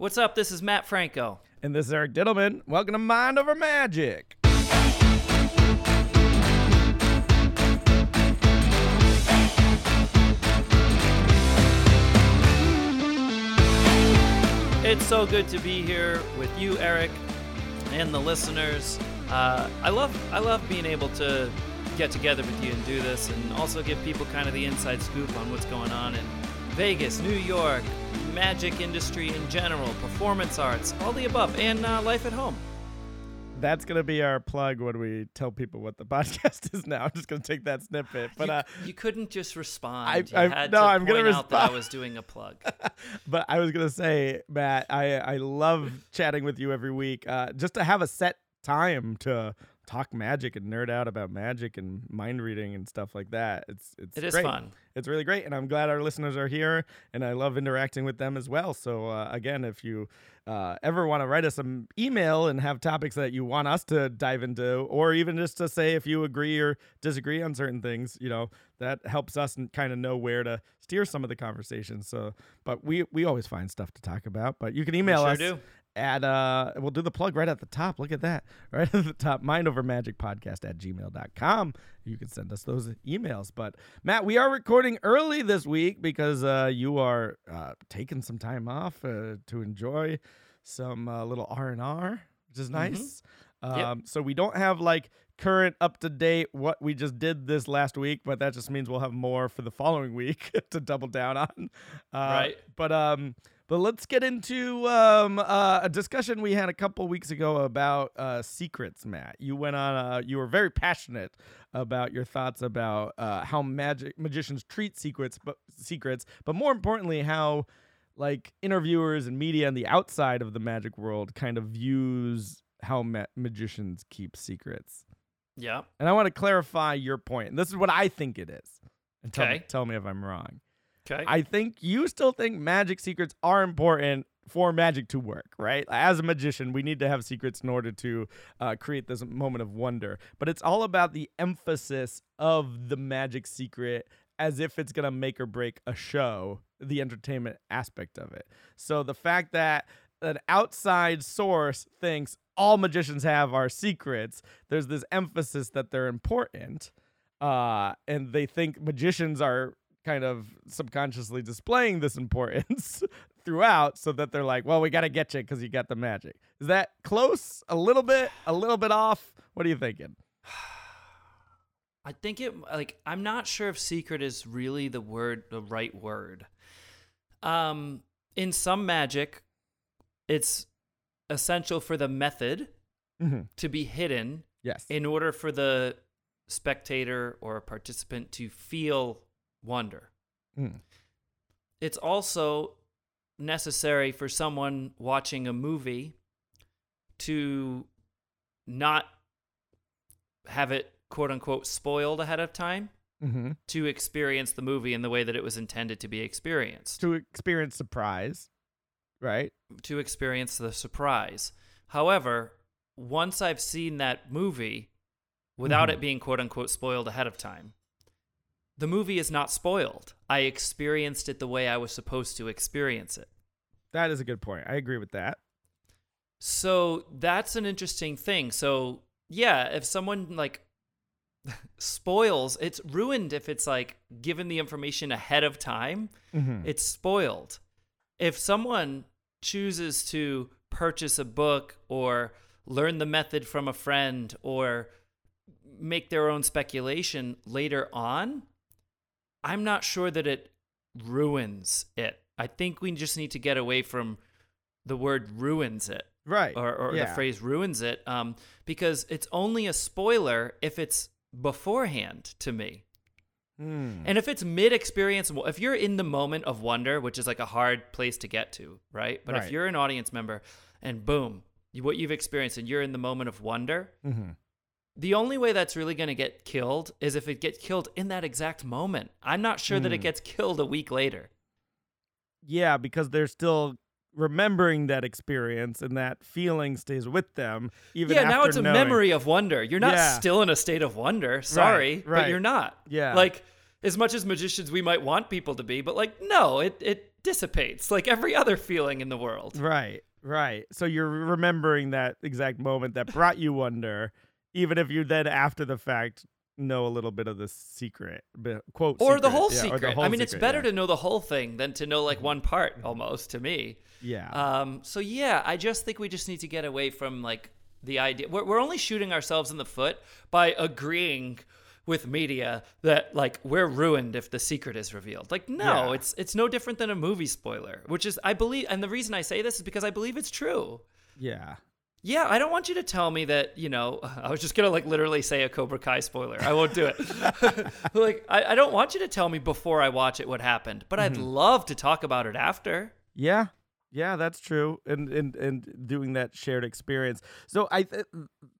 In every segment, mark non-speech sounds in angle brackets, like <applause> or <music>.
What's up? This is Matt Franco. And this is Eric Dittelman. Welcome to Mind Over Magic. It's so good to be here with you, Eric, and the listeners. Uh, I love I love being able to get together with you and do this, and also give people kind of the inside scoop on what's going on in Vegas, New York, magic industry in general, performance arts, all the above, and uh, life at home. That's gonna be our plug when we tell people what the <laughs> podcast is. Now I'm just gonna take that snippet, but you, uh, you couldn't just respond. I- you I- had no, to I'm point gonna out that I was doing a plug. <laughs> but I was gonna say, Matt, I I love chatting with you every week. Uh, just to have a set time to talk magic and nerd out about magic and mind reading and stuff like that. It's it's It is great. fun. It's really great, and I'm glad our listeners are here, and I love interacting with them as well. So uh, again, if you uh, ever want to write us some email and have topics that you want us to dive into, or even just to say if you agree or disagree on certain things, you know that helps us kind of know where to steer some of the conversations. So, but we we always find stuff to talk about. But you can email sure us do. At uh we'll do the plug right at the top. Look at that. <laughs> Right at the top. mind over magic podcast at gmail.com you can send us those emails. But matt we are recording early this week because uh you are uh taking some time off uh, to enjoy some uh, little r&r which is nice. Um so we don't have like current up to date what we just did this last week but that just means we'll have more for the following week <laughs> to double down on. Uh, Right. but um but let's get into um, uh, a discussion we had a couple weeks ago about uh, secrets, Matt. You went on. Uh, you were very passionate about your thoughts about uh, how magic magicians treat secrets, but secrets, but more importantly, how like interviewers and media and the outside of the magic world kind of views how ma- magicians keep secrets. Yeah. And I want to clarify your point. And this is what I think it is. And tell, me, Okay. tell me if I'm wrong. Okay. I think you still think magic secrets are important for magic to work, right? As a magician, we need to have secrets in order to uh, create this moment of wonder. But it's all about the emphasis of the magic secret as if it's going to make or break a show, the entertainment aspect of it. So the fact that an outside source thinks all magicians have our secrets, there's this emphasis that they're important. Uh, and they think magicians are kind of subconsciously displaying this <laughs> importance <laughs> throughout so that they're like, well, we got to get you because you got the magic. Is that close? A little bit? A little bit off? What are you thinking? <sighs> I think it like I'm not sure if secret is really the word the right word. Um in some magic it's essential for the method Mm-hmm. to be hidden Yes. in order for the spectator or participant to feel wonder. Mm. It's also necessary for someone watching a movie to not have it quote unquote spoiled ahead of time Mm-hmm. to experience the movie in the way that it was intended to be experienced, To experience surprise, right? to experience the surprise. However, once I've seen that movie without Mhm. it being quote unquote spoiled ahead of time, the movie is not spoiled. I experienced it the way I was supposed to experience it. That is a good point. I agree with that. So that's an interesting thing. So yeah, if someone like <laughs> spoils, it's ruined if it's like given the information ahead of time, Mm-hmm. it's spoiled. If someone chooses to purchase a book or learn the method from a friend or make their own speculation later on, I'm not sure that it ruins it. I think we just need to get away from the word ruins it right. or, or the phrase ruins it um, because it's only a spoiler if it's beforehand to me. Mm. And if it's mid experience, if you're in the moment of wonder, which is like a hard place to get to, right? But Right. if you're an audience member and boom, you, what you've experienced and you're in the moment of wonder, mm-hmm. The only way that's really going to get killed is if it gets killed in that exact moment. I'm not sure that it Hmm. gets killed a week later. Yeah, because they're still remembering that experience and that feeling stays with them even yeah, now it's a memory of wonder. You're not Yeah. still in a state of wonder. Sorry, but right. you're not. Yeah. Like as much as magicians we might want people to be, but like no, it it dissipates like every other feeling in the world. Right, right. So you're remembering that exact moment that brought you wonder, even if you then after the fact know a little bit of the secret, quote, or secret. the whole yeah, secret. Whole I mean, it's better yeah. to know the whole thing than to know like one part almost to me. Yeah. Um, so yeah, I just think we just need to get away from like the idea. We're, we're only shooting ourselves in the foot by agreeing with media that like we're ruined if the secret is revealed. Like no, Yeah. it's it's no different than a movie spoiler, which is I believe and the reason I say this is because I believe it's true. yeah. Yeah, I don't want you to tell me that, you know, <laughs> I was just going to like literally say a Cobra Kai spoiler. I won't do it. <laughs> like, I, I don't want you to tell me before I watch it what happened, but I'd mm-hmm. love to talk about it after. Yeah. Yeah, that's true. And and and doing that shared experience. So I th-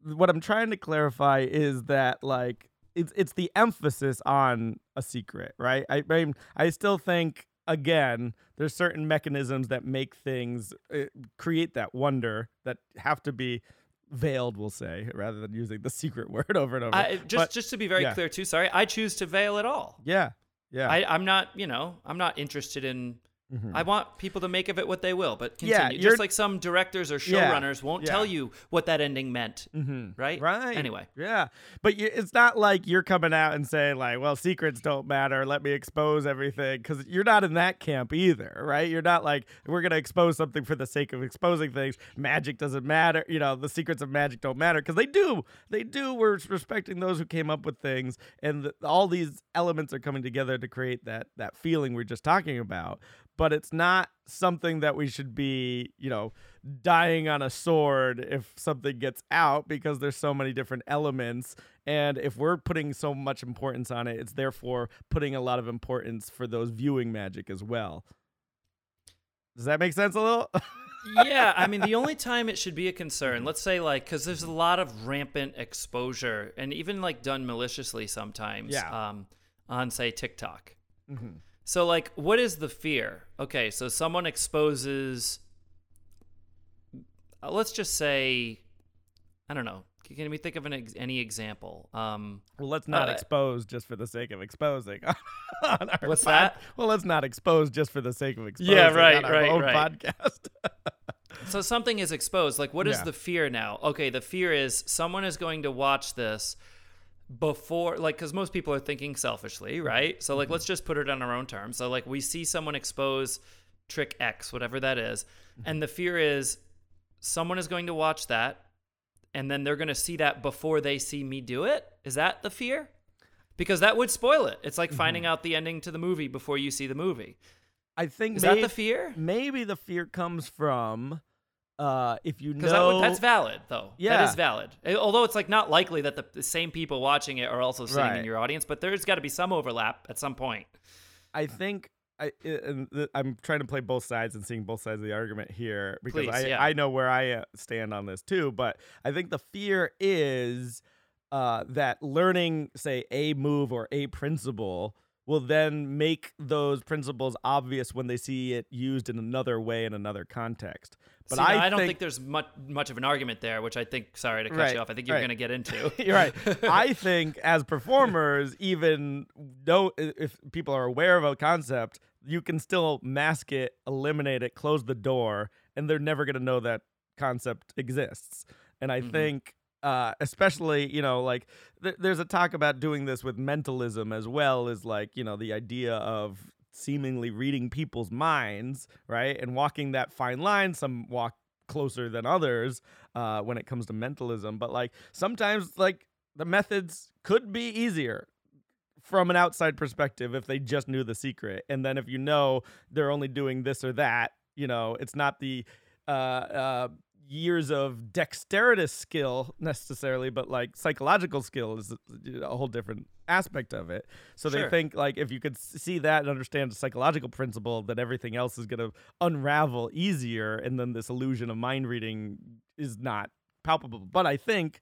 what I'm trying to clarify is that like it's it's the emphasis on a secret, right? I I, mean, I still think again there's certain mechanisms that make things uh, create that wonder that have to be veiled, we'll say, rather than using the <laughs> secret word over and over. I, just But- just to be very yeah. clear too, sorry, I choose to veil it all. yeah. Yeah. I, I'm not, you know, I'm not interested in. Mhm. I want people to make of it what they will, but Yeah, continue. you're- Just like some directors or Yeah, showrunners won't yeah. tell you what that ending meant, Mhm. right? Right. Anyway, Yeah. But you, it's not like you're coming out and saying, like, well, secrets don't matter. Let me expose everything. Because you're not in that camp either, right? You're not like, we're going to expose something for the sake of exposing things. Magic doesn't matter. You know, the secrets of magic don't matter. Because they do. They do. We're respecting those who came up with things. And the, all these elements are coming together to create that, that feeling we're just talking about. But it's not something that we should be, you know, dying on a sword if something gets out because there's so many different elements and if we're putting so much importance on it it's therefore putting a lot of importance for those viewing magic as well does that make sense a little yeah, I mean, the <laughs> only time it should be a concern, let's say, like, because there's a lot of rampant exposure, and even like done maliciously sometimes, Yeah. um, on say TikTok. Mhm. So, like, what is the fear? Okay, so someone exposes. uh, let's just say, I don't know. Can we think of an ex- any example? Um, well let's not Uh, expose just for the sake of exposing <laughs> on our What's pod- that? well let's not expose just for the sake of exposing Yeah, right, right, right. podcast So something is exposed. Like, what is Yeah. the fear now? Okay, the fear is someone is going to watch this before, like, because most people are thinking selfishly, right? So, like, Mm-hmm. let's just put it on our own terms. So, like, we see someone expose trick X, whatever that is, Mm-hmm. and the fear is someone is going to watch that, and then they're going to see that before they see me do it. Is that the fear? Because that would spoil it. It's like finding Mm-hmm. out the ending to the movie before you see the movie. i think Is may- that the fear? maybe the fear comes from uh if you know that would, that's valid, though. that Yeah. is valid. Eh, Although it's like not likely that the, the same people watching it are also sitting Right. in your audience, but there's got to be some overlap at some point. I think I th- I'm trying to play both sides and seeing both sides of the argument here because Please, I yeah. I know where I uh, stand on this too. But I think the fear is uh, that learning, say, a move or a principle will then make those principles obvious when they see it used in another way in another context. But See, I, I, don't think, there's much much of an argument there, which I think. Sorry to cut Right, you off. I think you're right. going to get into. <laughs> You're right. <laughs> I think as performers, even though if people are aware of a concept, you can still mask it, eliminate it, close the door, and they're never going to know that concept exists. And I Mhm. think, uh, especially, you know, like th- there's a talk about doing this with mentalism as well as like, you know, the idea of seemingly reading people's minds, right? And walking that fine line. Some walk closer than others uh, when it comes to mentalism. But like sometimes, like the methods could be easier from an outside perspective if they just knew the secret. And then if you know they're only doing this or that, you know, it's not the uh, uh, years of dexterous skill necessarily, but like psychological skill is a whole different aspect of it. So they think like if you could see that and understand the psychological principle, that everything else is going to unravel easier, and then this illusion of mind reading is not palpable. But I think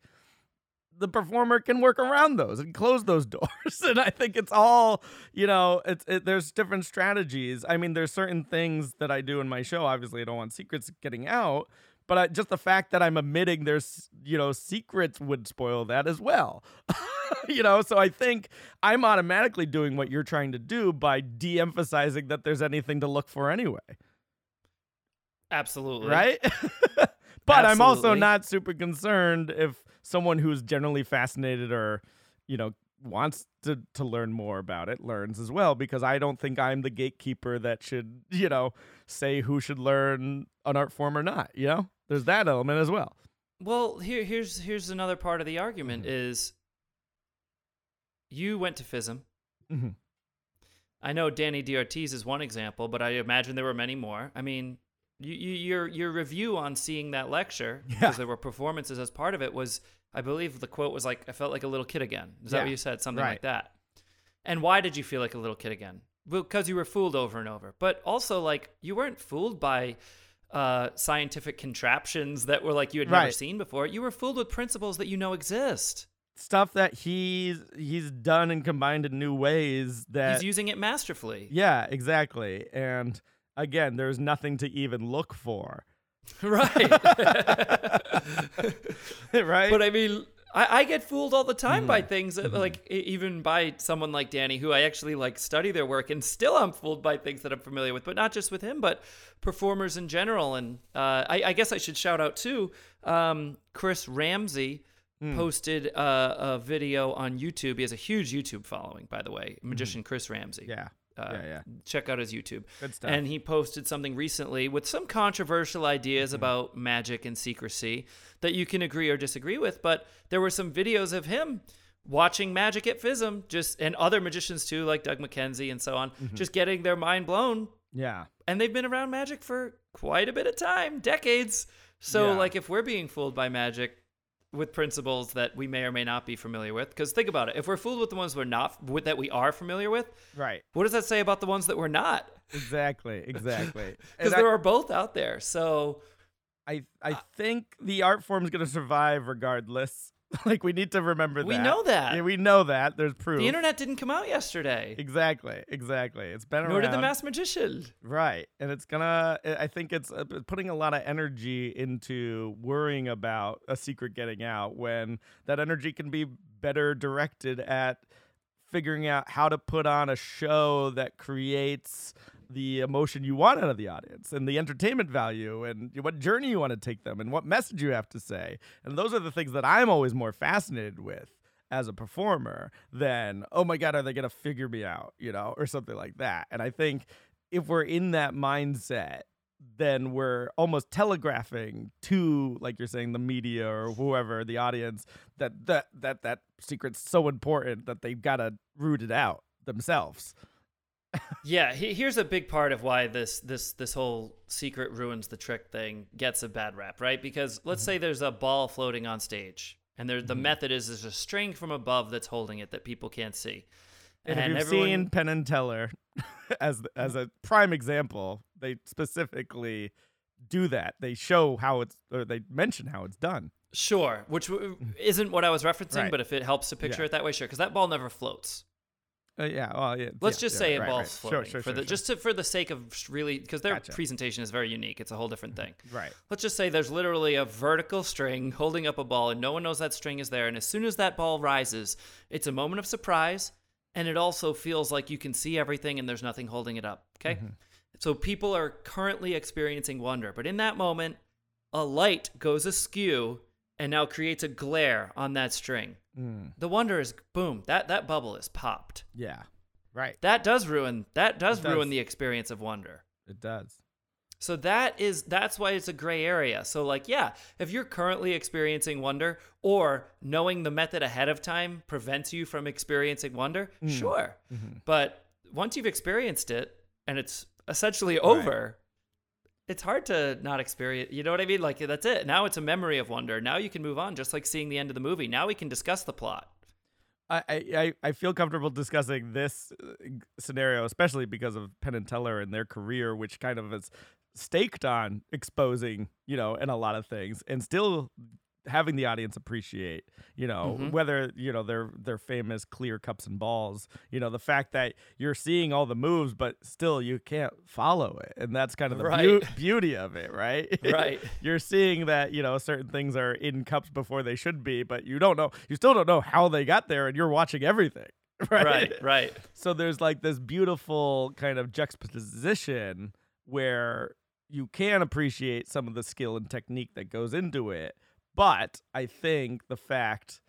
the performer can work around those and close those <laughs> doors and i think it's all you know it's it, there's different strategies i mean there's certain things that i do in my show obviously i don't want secrets getting out but I, just the fact that i'm admitting there's you know secrets would spoil that as well. <laughs> You know so i think i'm automatically doing what you're trying to do by de-emphasizing that there's anything to look for anyway. Absolutely. right? <laughs> But i'm also not super concerned if someone who's generally fascinated or you know wants to to learn more about it learns as well because i don't think i'm the gatekeeper that should you know say who should learn an art form or not you know there's that element as well Well, here here's here's another part of the argument Mm-hmm. is you went to FISM. Mhm. I know Dani DaOrtiz's is one example, but I imagine there were many more. I mean, you, you, your your review on seeing that lecture <laughs> Yeah. because there were performances as part of it was, I believe the quote was like, "I felt like a little kid again." Is that what you said? Something right. like that. And why did you feel like a little kid again? Because you were fooled over and over, but also like you weren't fooled by uh, scientific contraptions that were like you had never Right. seen before. You were fooled with principles that you know exist. stuff that he's he's done and combined in new ways that He's using it masterfully. yeah exactly and again there's nothing to even look for <laughs> right. <laughs> right <laughs> But I mean, I, I get fooled all the time by Mm. things, Mm-hmm. like even by someone like Dani, who I actually like study their work, and still I'm fooled by things that I'm familiar with. But not just with him, but performers in general. And uh, I, I guess I should shout out too. Um, Chris Ramsey Hmm. posted uh, a video on YouTube. He has a huge YouTube following, by the way. Magician Chris Ramsey. Mm-hmm. yeah Uh, yeah yeah Check out his YouTube. good stuff And he posted something recently with some controversial ideas Mm-hmm. about magic and secrecy that you can agree or disagree with. But there were some videos of him watching magic at FISM, just and other magicians too, like Doug McKenzie and so on, Mm-hmm. just getting their mind blown. yeah And they've been around magic for quite a bit of time, decades. So, Yeah. like, if we're being fooled by magic with principles that we may or may not be familiar with, because think about it, if we're fooled with the ones we're not, with, that we are familiar with, right what does that say about the ones that we're not? exactly exactly because <laughs> And I- there are both out there. So I I think the art form is gonna survive regardless. <laughs> like we need to remember We that. We know that. Yeah, we know that. There's proof. the internet didn't come out yesterday. Exactly. Exactly. It's been around. Nor did the Masked Magician. Right. And it's gonna. I I think it's uh, putting a lot of energy into worrying about a secret getting out when that energy can be better directed at figuring out how to put on a show that creates the emotion you want out of the audience and the entertainment value and what journey you want to take them and what message you have to say. And those are the things that I'm always more fascinated with as a performer than, oh my God, are they going to figure me out, you know, or something like that. And I think if we're in that mindset, then we're almost telegraphing to, like you're saying, the media or whoever, the audience, that that that that secret's so important that they've got to root it out themselves. Yeah, he, here's a big part of why this this this whole secret ruins the trick thing gets a bad rap, right? Because let's Mm-hmm. say there's a ball floating on stage, and there the method is there's a string from above that's holding it that people can't see. And, if you've everyone, seen Penn and Teller <laughs> as as a prime example, they specifically do that. They show how it's or they mention how it's done. sure, which w- isn't what I was referencing, Mm-hmm. Right. but if it helps to picture Yeah. it that way, sure, because that ball never floats. Uh, yeah, well, yeah. Let's yeah, just yeah, say a right, ball's right. floating Sure, sure, for the sure. just to, for the sake of really because their Gotcha. presentation is very unique. It's a whole different thing. right. Let's just say there's literally a vertical string holding up a ball, and no one knows that string is there. And as soon as that ball rises, it's a moment of surprise, and it also feels like you can see everything and there's nothing holding it up. Okay? Mm-hmm. So people are currently experiencing wonder, but in that moment, a light goes askew and now creates a glare on that string. Mm, The wonder is boom, that, that bubble is popped. yeah, right. That does ruin that does, does. ruin the experience of wonder. It does. So that is that's why it's a gray area. So like yeah, if you're currently experiencing wonder or knowing the method ahead of time prevents you from experiencing wonder, Mm. sure. Mhm. But once you've experienced it and it's essentially over, it's hard to not experience. You know what I mean? Like that's it. Now it's a memory of wonder. Now you can move on just like seeing the end of the movie. Now we can discuss the plot. I, I, I- feel comfortable discussing this uh, scenario, especially because of Penn and Teller and their career, which kind of is staked on exposing, you know, and a lot of things, and still having the audience appreciate, you know, Mhm. whether you know they're they're famous clear cups and balls, you know, the fact that you're seeing all the moves, but still you can't follow it, and that's kind of the Right. <laughs> beauty of it, right? Right. <laughs> you're seeing that you know certain things are in cups before they should be, but you don't know, you still don't know how they got there, and you're watching everything. <laughs> Right. Right. Right. So there's like this beautiful kind of juxtaposition where you can appreciate some of the skill and technique that goes into it. But I think the fact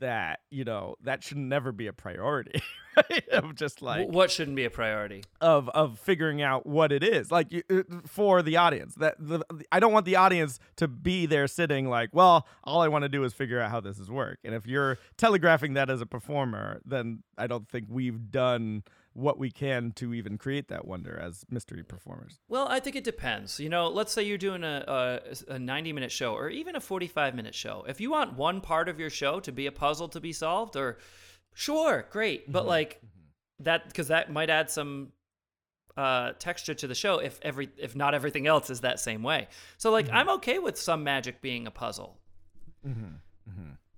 that, you know, that should never be a priority. <laughs> Right? Of just like what shouldn't be a priority? of of figuring out what it is like you, uh, for the audience that the, i don't want the audience to be there sitting like well all i want to do is figure out how this is work and if you're telegraphing that as a performer then i don't think we've done what we can to even create that wonder as mystery performers Well, I think it depends. You know, let's say you're doing a, a, a 90 minute show or even a 45 minute show. If you want one part of your show to be a puzzle to be solved, or sure, great, but mm-hmm. like mm-hmm. that, because that might add some uh, texture to the show if every if not everything else is that same way. So like, mm-hmm. I'm okay with some magic being a puzzle.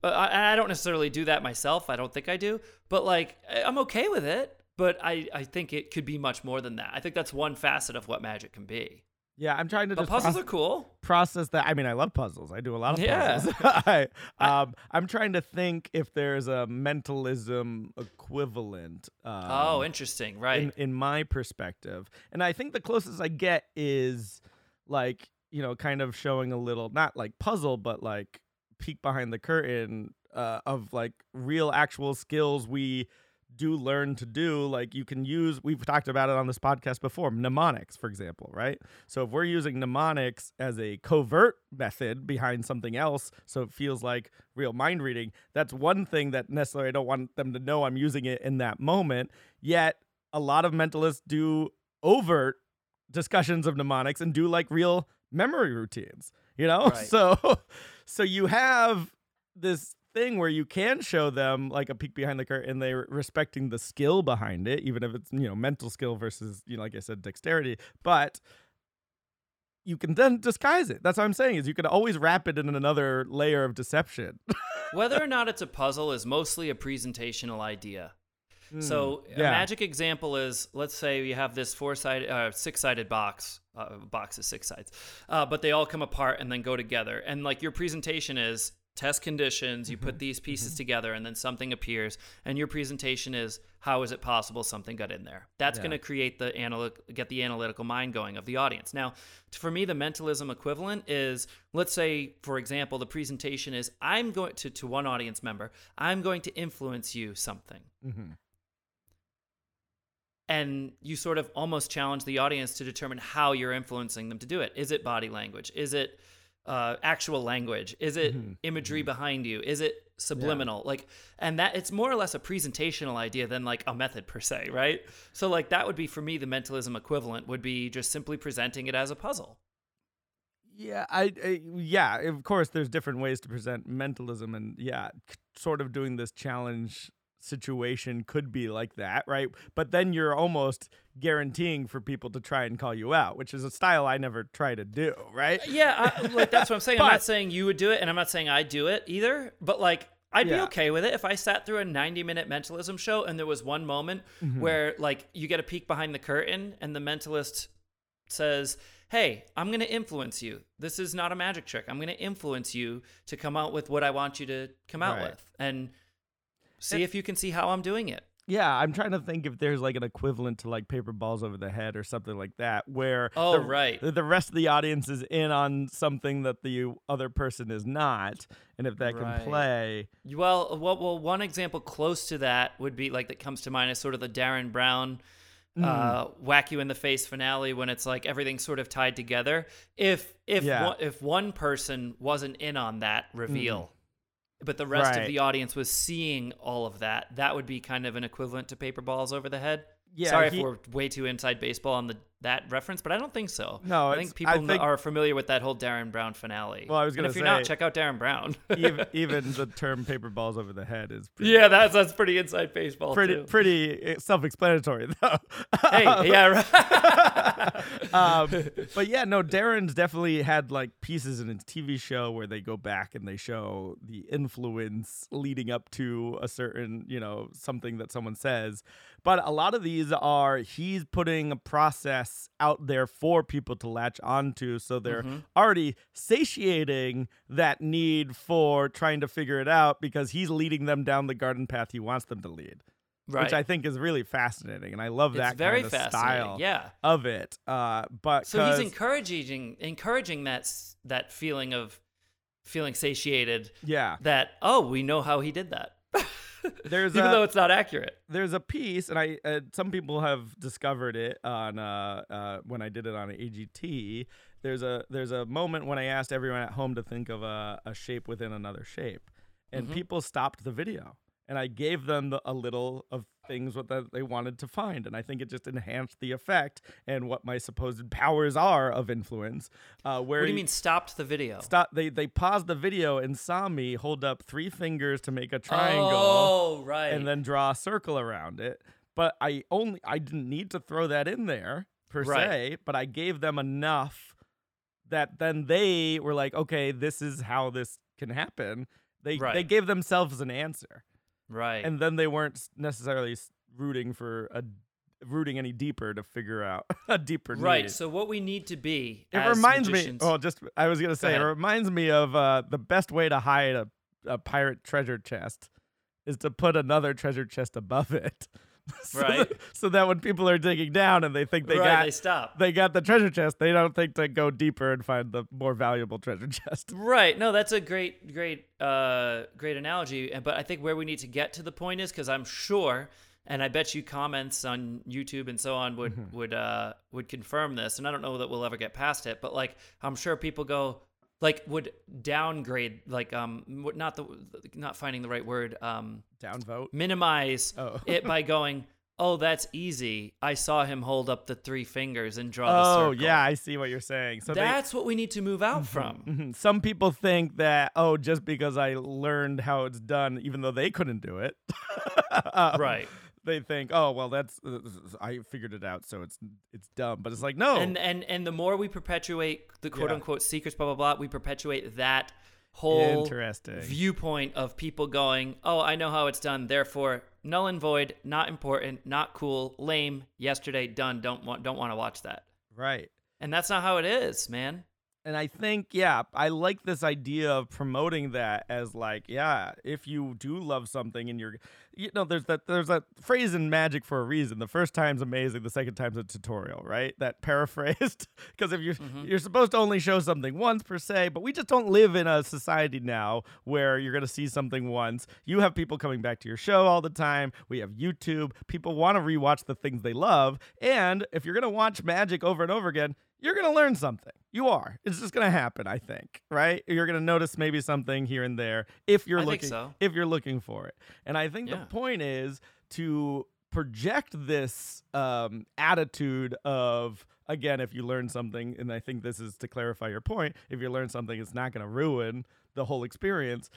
But I, and I don't necessarily do that myself. I don't think I do. But like, I'm okay with it. But I, I think it could be much more than that. I think that's one facet of what magic can be. yeah i'm trying to But just puzzles are cool. process that. I mean, I love puzzles. I do a lot of Yeah. puzzles. <laughs> I, um, I'm trying to think if there's a mentalism equivalent. Um, oh, interesting. Right. in, in my perspective. And I think the closest I get is like, you know, kind of showing a little, not like puzzle, but like peek behind the curtain uh, of like real actual skills we do learn to do. Like you can use, we've talked about it on this podcast before, mnemonics, for example, right? So if we're using mnemonics as a covert method behind something else, so it feels like real mind reading, that's one thing that necessarily I don't want them to know I'm using it in that moment. Yet a lot of mentalists do overt discussions of mnemonics and do like real memory routines, you know? <laughs> Right. So so you have this thing where you can show them like a peek behind the curtain and they're respecting the skill behind it even if it's you know mental skill versus you know like i said dexterity but you can then disguise it that's what i'm saying is you can always wrap it in another layer of deception <laughs> Whether or not it's a puzzle is mostly a presentational idea. So a magic example is let's say you have this four sided, uh, six sided box. Uh, box is six sides, uh, but they all come apart and then go together. And like your presentation is test conditions. You put these pieces together, and then something appears. And your presentation is how is it possible something got in there? That's Yeah. going to create the analy- get the analytical mind going of the audience. Now, for me, the mentalism equivalent is let's say, for example, the presentation is I'm going to to one audience member. I'm going to influence you something Mhm. and you sort of almost challenge the audience to determine how you're influencing them to do it. Is it body language? Is it uh, actual language? Is it Mhm. imagery behind you? Is it subliminal? Like, and that it's more or less a presentational idea than like a method per se, right? So like that would be for me the mentalism equivalent would be just simply presenting it as a puzzle. Yeah, I, I yeah, of course there's different ways to present mentalism and yeah, c- sort of doing this challenge situation could be like that, right? But then you're almost guaranteeing for people to try and call you out, which is a style I never try to do, right? Yeah, I, like that's what I'm saying. I'm <laughs> not saying you would do it, and I'm not saying I do it either. But like, I'd be okay with it if I sat through a 90 minute mentalism show and there was one moment Mm-hmm. where like you get a peek behind the curtain and the mentalist says, "Hey, I'm going to influence you. This is not a magic trick. I'm going to influence you to come out with what I want you to come out Right. with, and see if you can see how I'm doing it." Yeah, I'm trying to think if there's like an equivalent to like paper balls over the head or something like that, where Oh, the, right. the rest of the audience is in on something that the other person is not, and if that Right. can play, Well, well, well, one example close to that would be like that comes to mind is sort of the Derren Brown uh, whack you in the face finale when it's like everything's sort of tied together. If if Yeah. one, if one person wasn't in on that reveal, but the rest Right. of the audience was seeing all of that, that would be kind of an equivalent to paper balls over the head. Yeah, Sorry he- if we're way too inside baseball on the that reference, but I don't think so. No, I think people I think- are familiar with that whole Derren Brown finale. Well, I was gonna say, if you're not, check out Derren Brown. <laughs> even, <laughs> even the term paper balls over the head is pretty, yeah, that's that's pretty inside baseball pretty, too. pretty self-explanatory <laughs> though. hey, yeah, right. um, but yeah, no, Derren's definitely had like pieces in his TV show where they go back and they show the influence leading up to a certain, you know, something that someone says. But a lot of these are he's putting a process out there for people to latch onto. So they're Mm-hmm. already satiating that need for trying to figure it out because he's leading them down the garden path he wants them to lead. right. Which I think is really fascinating. And I love it's that very kind of style Yeah. of it. Uh, but So he's encouraging encouraging that that feeling of feeling satiated. yeah, That oh, we know how he did that. <laughs> <laughs> There's even a- though it's not accurate. there's a piece, and I uh, some people have discovered it on uh, uh, when I did it on AGT. There's a there's a moment when I asked everyone at home to think of a, a shape within another shape, and Mhm. people stopped the video, and I gave them the, a little of things what that they wanted to find, and I think it just enhanced the effect and what my supposed powers are of influence. Uh, where What do you mean stopped the video? Stop. They they paused the video and saw me hold up three fingers to make a triangle Oh, right. and then draw a circle around it. But I only I didn't need to throw that in there per Right. se, but I gave them enough that then they were like, okay, this is how this can happen. They they gave themselves an answer, right. and then they weren't s- necessarily s- rooting for a rooting any deeper to figure out <laughs> a deeper right. need. So what we need to be It reminds magicians, me. Oh, just I was gonna say it reminds me of uh, the best way to hide a, a pirate treasure chest is to put another treasure chest above it, <laughs> so Right. That, so that when people are digging down and they think they right, got they stop. they got the treasure chest, they don't think to go deeper and find the more valuable treasure chest. <laughs> Right. No, that's a great, great, uh, great analogy. But I think where we need to get to the point is because I'm sure, and I bet you comments on YouTube and so on would Mm-hmm. would uh, would confirm this. And I don't know that we'll ever get past it, but like I'm sure people go like would downgrade like um not the not finding the right word um Downvote. minimize Oh. <laughs> it by going. Oh, that's easy. I saw him hold up the three fingers and draw the Oh yeah, I see what you're saying. So they, that's what we need to move out from. Mhm. Some people think that oh, just because I learned how it's done, even though they couldn't do it, <laughs> um, Right. They think, oh well, that's uh, I figured it out, so it's it's dumb. But it's like no, and and and the more we perpetuate the quote Yeah. unquote secrets, blah blah blah, we perpetuate that whole Interesting. viewpoint of people going, "Oh, I know how it's done, therefore null and void, not important, not cool, lame, yesterday, done. Don't want don't want to watch that." right. And that's not how it is, man. And I think, yeah, I like this idea of promoting that as like, yeah, if you do love something and you're, you know, there's that there's that phrase in magic for a reason. The first time's amazing, the second time's a tutorial, right? That <laughs> paraphrased, because if you're mm-hmm. you're supposed to only show something once per se, but we just don't live in a society now where you're gonna see something once. You have people coming back to your show all the time. We have YouTube. People want to rewatch the things they love, and if you're gonna watch magic over and over again, you're going to learn something. You are. It's just going to happen, I think, right? You're going to notice maybe something here and there if you're I think looking so. if you're looking for it. And I think Yeah. the point is to project this um, attitude of again, if you learn something, and I think this is to clarify your point, if you learn something, it's not going to ruin the whole experience.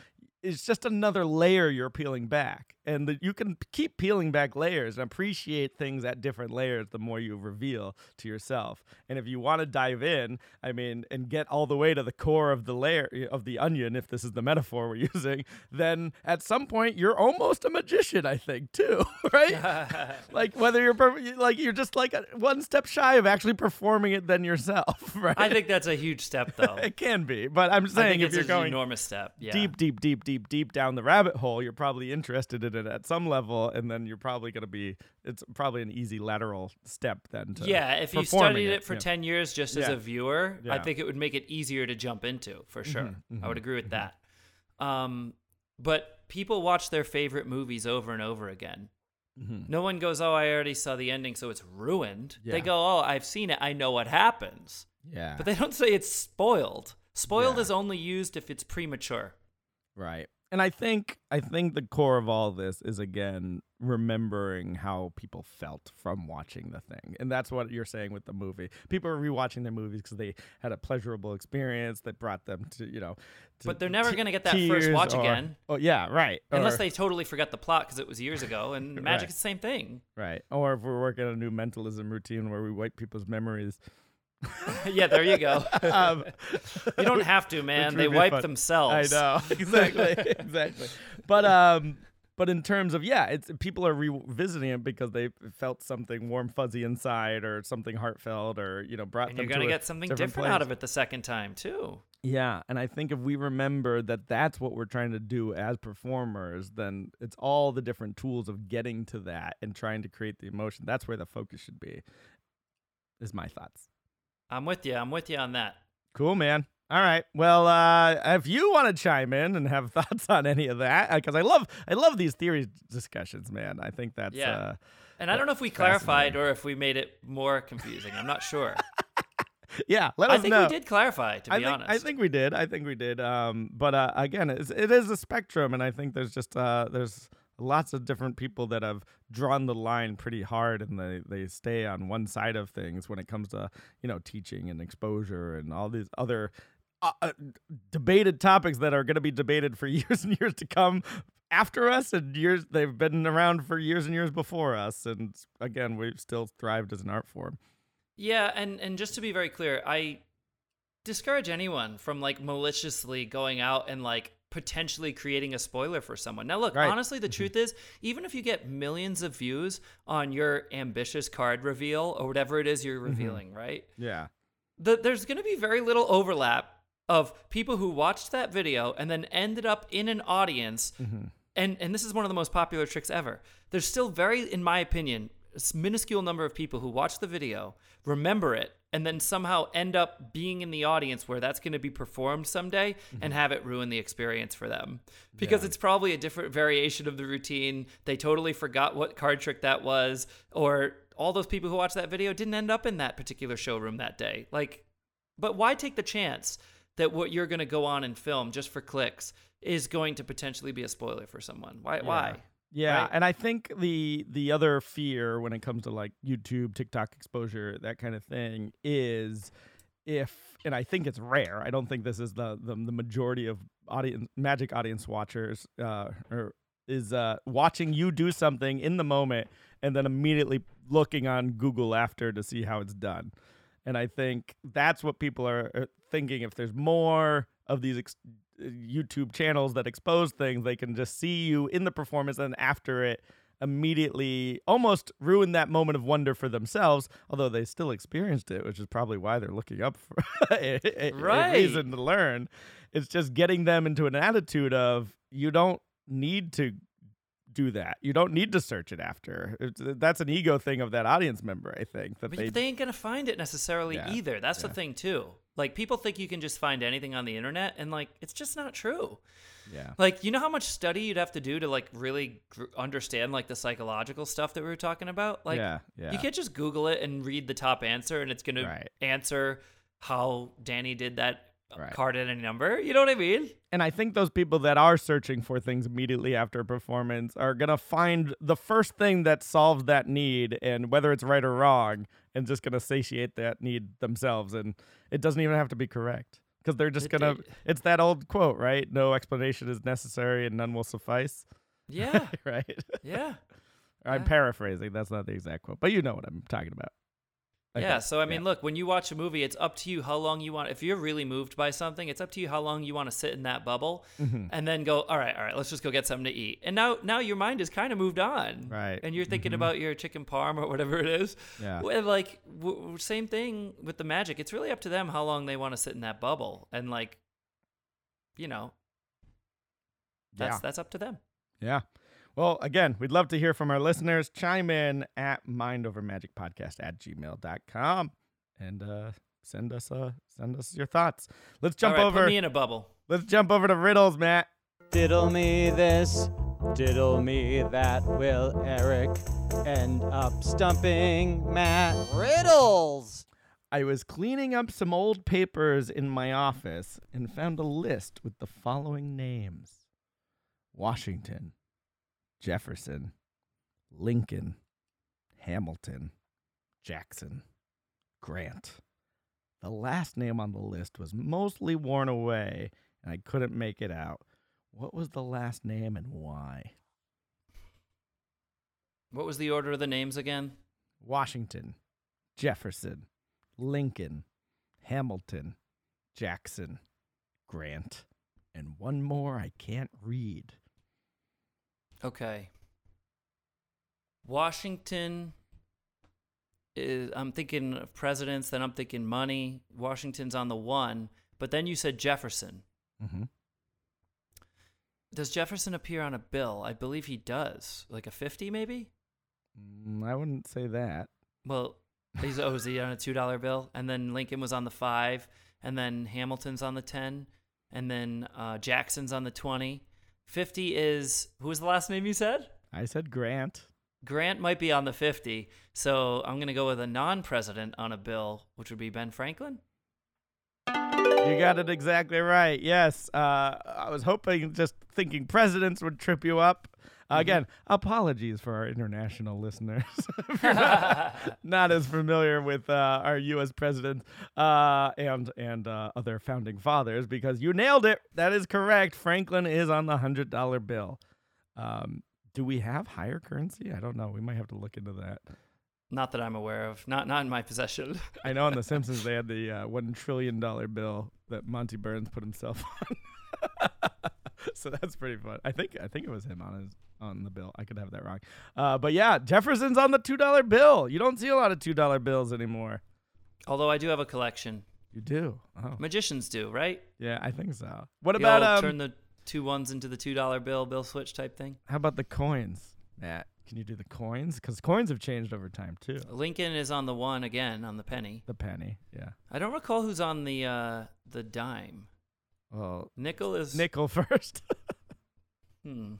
It's just another layer you're peeling back, and that you can keep peeling back layers and appreciate things at different layers the more you reveal to yourself. And if you want to dive in, I mean, and get all the way to the core of the layer of the onion, if this is the <laughs> metaphor we're using, then at some point you're almost a magician, I think, too, <laughs> right? <laughs> like whether you're per- like you're just like a, one step shy of actually performing it than yourself, right? I think that's a huge step, though. it can be, but I'm saying if you're going enormous step. Yeah. deep, deep, deep, deep, deep down the rabbit hole, you're probably interested in it at some level, and then you're probably going to be. It's probably an easy lateral step then. To Yeah, if you studied it, for yeah. 10 years just as Yeah. a viewer, I. Mm-hmm, think it would make it easier to jump into, for sure. I would agree with that. Um, but people watch their favorite movies over and over again. Mhm. No one goes, Oh, I already saw the ending, so it's ruined. They go, Oh, I've seen it. I know what happens. Yeah, But they don't say it's spoiled. Spoiled Yeah. is only used if it's premature. right. And I think I think the core of all this is again remembering how people felt from watching the thing, and that's what you're saying with the movie. People are rewatching their movies because they had a pleasurable experience that brought them to you know. To But they're never te- going to get that first watch or- again Oh yeah, right. unless Or- they totally forgot the plot because it was years ago. And <laughs> Magic Right. is the same thing. right, or if we're working on a new mentalism routine where we wipe people's memories. <laughs> yeah, there you go. <laughs> um, <laughs> you don't have to, man. They wipe fun. I know exactly, exactly. But um, but in terms of yeah, it's people are revisiting it because they felt something warm, fuzzy inside, or something heartfelt, or you know, brought And them you're going to to a get something different different out of it the second time, too. Yeah, and I think if we remember that that's what we're trying to do as performers, then it's all the different tools of getting to that and trying to create the emotion. That's where the focus should be. Is my thoughts. I'm with you. I'm with you on that. Cool, man. All right. Well, uh, if you want to chime in and have <laughs> thoughts on any of that, because I love, I love these theory discussions, man. I think that's Yeah. uh, And I don't know if we clarified or if we made it more confusing. I'm not sure. <laughs> yeah. Let I us think know. we did clarify, to I be think, honest. I think we did. I think we did. Um, but uh, again, it's, it is a spectrum, and I think there's just uh, there's lots of different people that have drawn the line pretty hard, and they they stay on one side of things when it comes to you know teaching and exposure and all these other uh, uh, debated topics that are going to be debated for <laughs> years and years to come after us and years they've been around for years and years before us and again we've still thrived as an art form. Yeah, and and just to be very clear, I discourage anyone from like maliciously going out and like potentially creating a spoiler for someone. Now look, Right. honestly the mm-hmm. truth is, even if you get millions of views on your ambitious card reveal or whatever it is you're mm-hmm. revealing, right? yeah The, there's going to be very little overlap of people who watched that video and then ended up in an audience mm-hmm. and and this is one of the most popular tricks ever. There's still very, in my opinion, minuscule number of people who watch the video, remember it, and then somehow end up being in the audience where that's going to be performed someday and mm-hmm. have it ruin the experience for them because Yeah. it's probably a different variation of the routine. They totally forgot what card trick that was, or all those people who watched that video didn't end up in that particular showroom that day. Like, but why take the chance that what you're going to go on and film just for clicks is going to potentially be a spoiler for someone? Why? Why? Yeah, right? and I think the the other fear when it comes to like YouTube, TikTok exposure, that kind of thing is if and I think it's rare. I don't think this is the the, the majority of audience magic audience watchers uh or is uh watching you do something in the moment and then immediately looking on Google after to see how it's done. And I think that's what people are, are thinking if there's more of these ex- YouTube channels that expose things, they can just see you in the performance and after it immediately almost ruin that moment of wonder for themselves, although they still experienced it, which is probably why they're looking up for <laughs> a, a- a reason to learn. It's just getting them into an attitude of you don't need to do that. You don't need to search it after. It's, that's an ego thing of that audience member, I think. That But they, they, ain't gonna find it necessarily Yeah, either. That's yeah. the thing too. Like people think you can just find anything on the internet, and like it's just not true. yeah. Like you know how much study you'd have to do to like really gr- understand like the psychological stuff that we were talking about. Like yeah, yeah. you can't just Google it and read the top answer, and it's gonna Right. answer how Dani did that Right. card at any number. You know what I mean? And I think those people that are searching for things immediately after a performance are going to find the first thing that solves that need and whether it's right or wrong and just going to satiate that need themselves and it doesn't even have to be correct because they're just going to it- it's that old quote, right? No explanation is necessary and none will suffice, Yeah, <laughs> right? yeah. I'm Yeah. paraphrasing. That's not the exact quote, but you know what I'm talking about. I yeah, so I mean, look, when you watch a movie, it's up to you how long you want. If you're really moved by something, it's up to you how long you want to sit in that bubble, Mm-hmm. and then go. All right, all right, let's just go get something to eat. And now, now your mind is kind of moved on, Right. And you're thinking Mhm. about your chicken parm or whatever it is. Yeah. Like w- same thing with the magic. It's really up to them how long they want to sit in that bubble, and like, you know, that's Yeah. that's up to them. Yeah. Well, again, we'd love to hear from our listeners. Chime in at mindovermagicpodcast at gmail.com and uh, send us uh, send us your thoughts. Let's jump all right, over. put me in a bubble. let's jump over to riddles, Matt. Diddle me this, diddle me that. Will Eric end up stumping Matt? Riddles! I was cleaning up some old papers in my office and found a list with the following names Washington, Jefferson, Lincoln, Hamilton, Jackson, Grant. The last name on the list was mostly worn away, and I couldn't make it out. What was the last name and why? What was the order of the names again? Washington, Jefferson, Lincoln, Hamilton, Jackson, Grant, and one more I can't read. Okay. Washington is I'm thinking of presidents, then I'm thinking money. Washington's on the one, but then you said Jefferson. Mm-hmm. Does Jefferson appear on a bill? I believe he does. Like a 50 maybe? Mm, I wouldn't say that. Well, he's oh, is he on a $2 bill? And then Lincoln was on the 5, and then Hamilton's on the 10, and then uh, Jackson's on the 20. 50 is who was the last name you said? I said Grant. Grant might be on the 50, so I'm going to go with a non president on a bill, which would be Ben Franklin. You got it exactly right. Yes. Uh, I was hoping, just thinking presidents would trip you up. Uh, Again, apologies for our international listeners. <laughs> if you're not, <laughs> not as familiar with uh, our U.S. presidents uh, and and uh, other founding fathers, because you nailed it. That is correct. Franklin is on the hundred dollar bill. Um, do we have higher currency? I don't know. We might have to look into that. Not that I'm aware of. Not not in my possession. <laughs> I know on The <laughs> Simpsons they had the uh, one trillion dollar bill that Monty Burns put himself <laughs> on. so that's pretty fun. I think I think it was him on his on the bill. I could have that wrong. Uh, but yeah, Jefferson's on the two dollar bill. You don't see a lot of two dollar bills anymore. Although I do have a collection. You do. Oh, Magicians do, right? yeah, I think so. What The about um? turn the two ones into the two dollar bill, bill switch type thing? how about the coins, Matt? Can you do the coins? Because coins have changed over time too. Lincoln is on the one again on the penny. The penny, yeah. I don't recall who's on the uh the dime. Well, Nickel is nickel <laughs> first. <laughs> Hmm.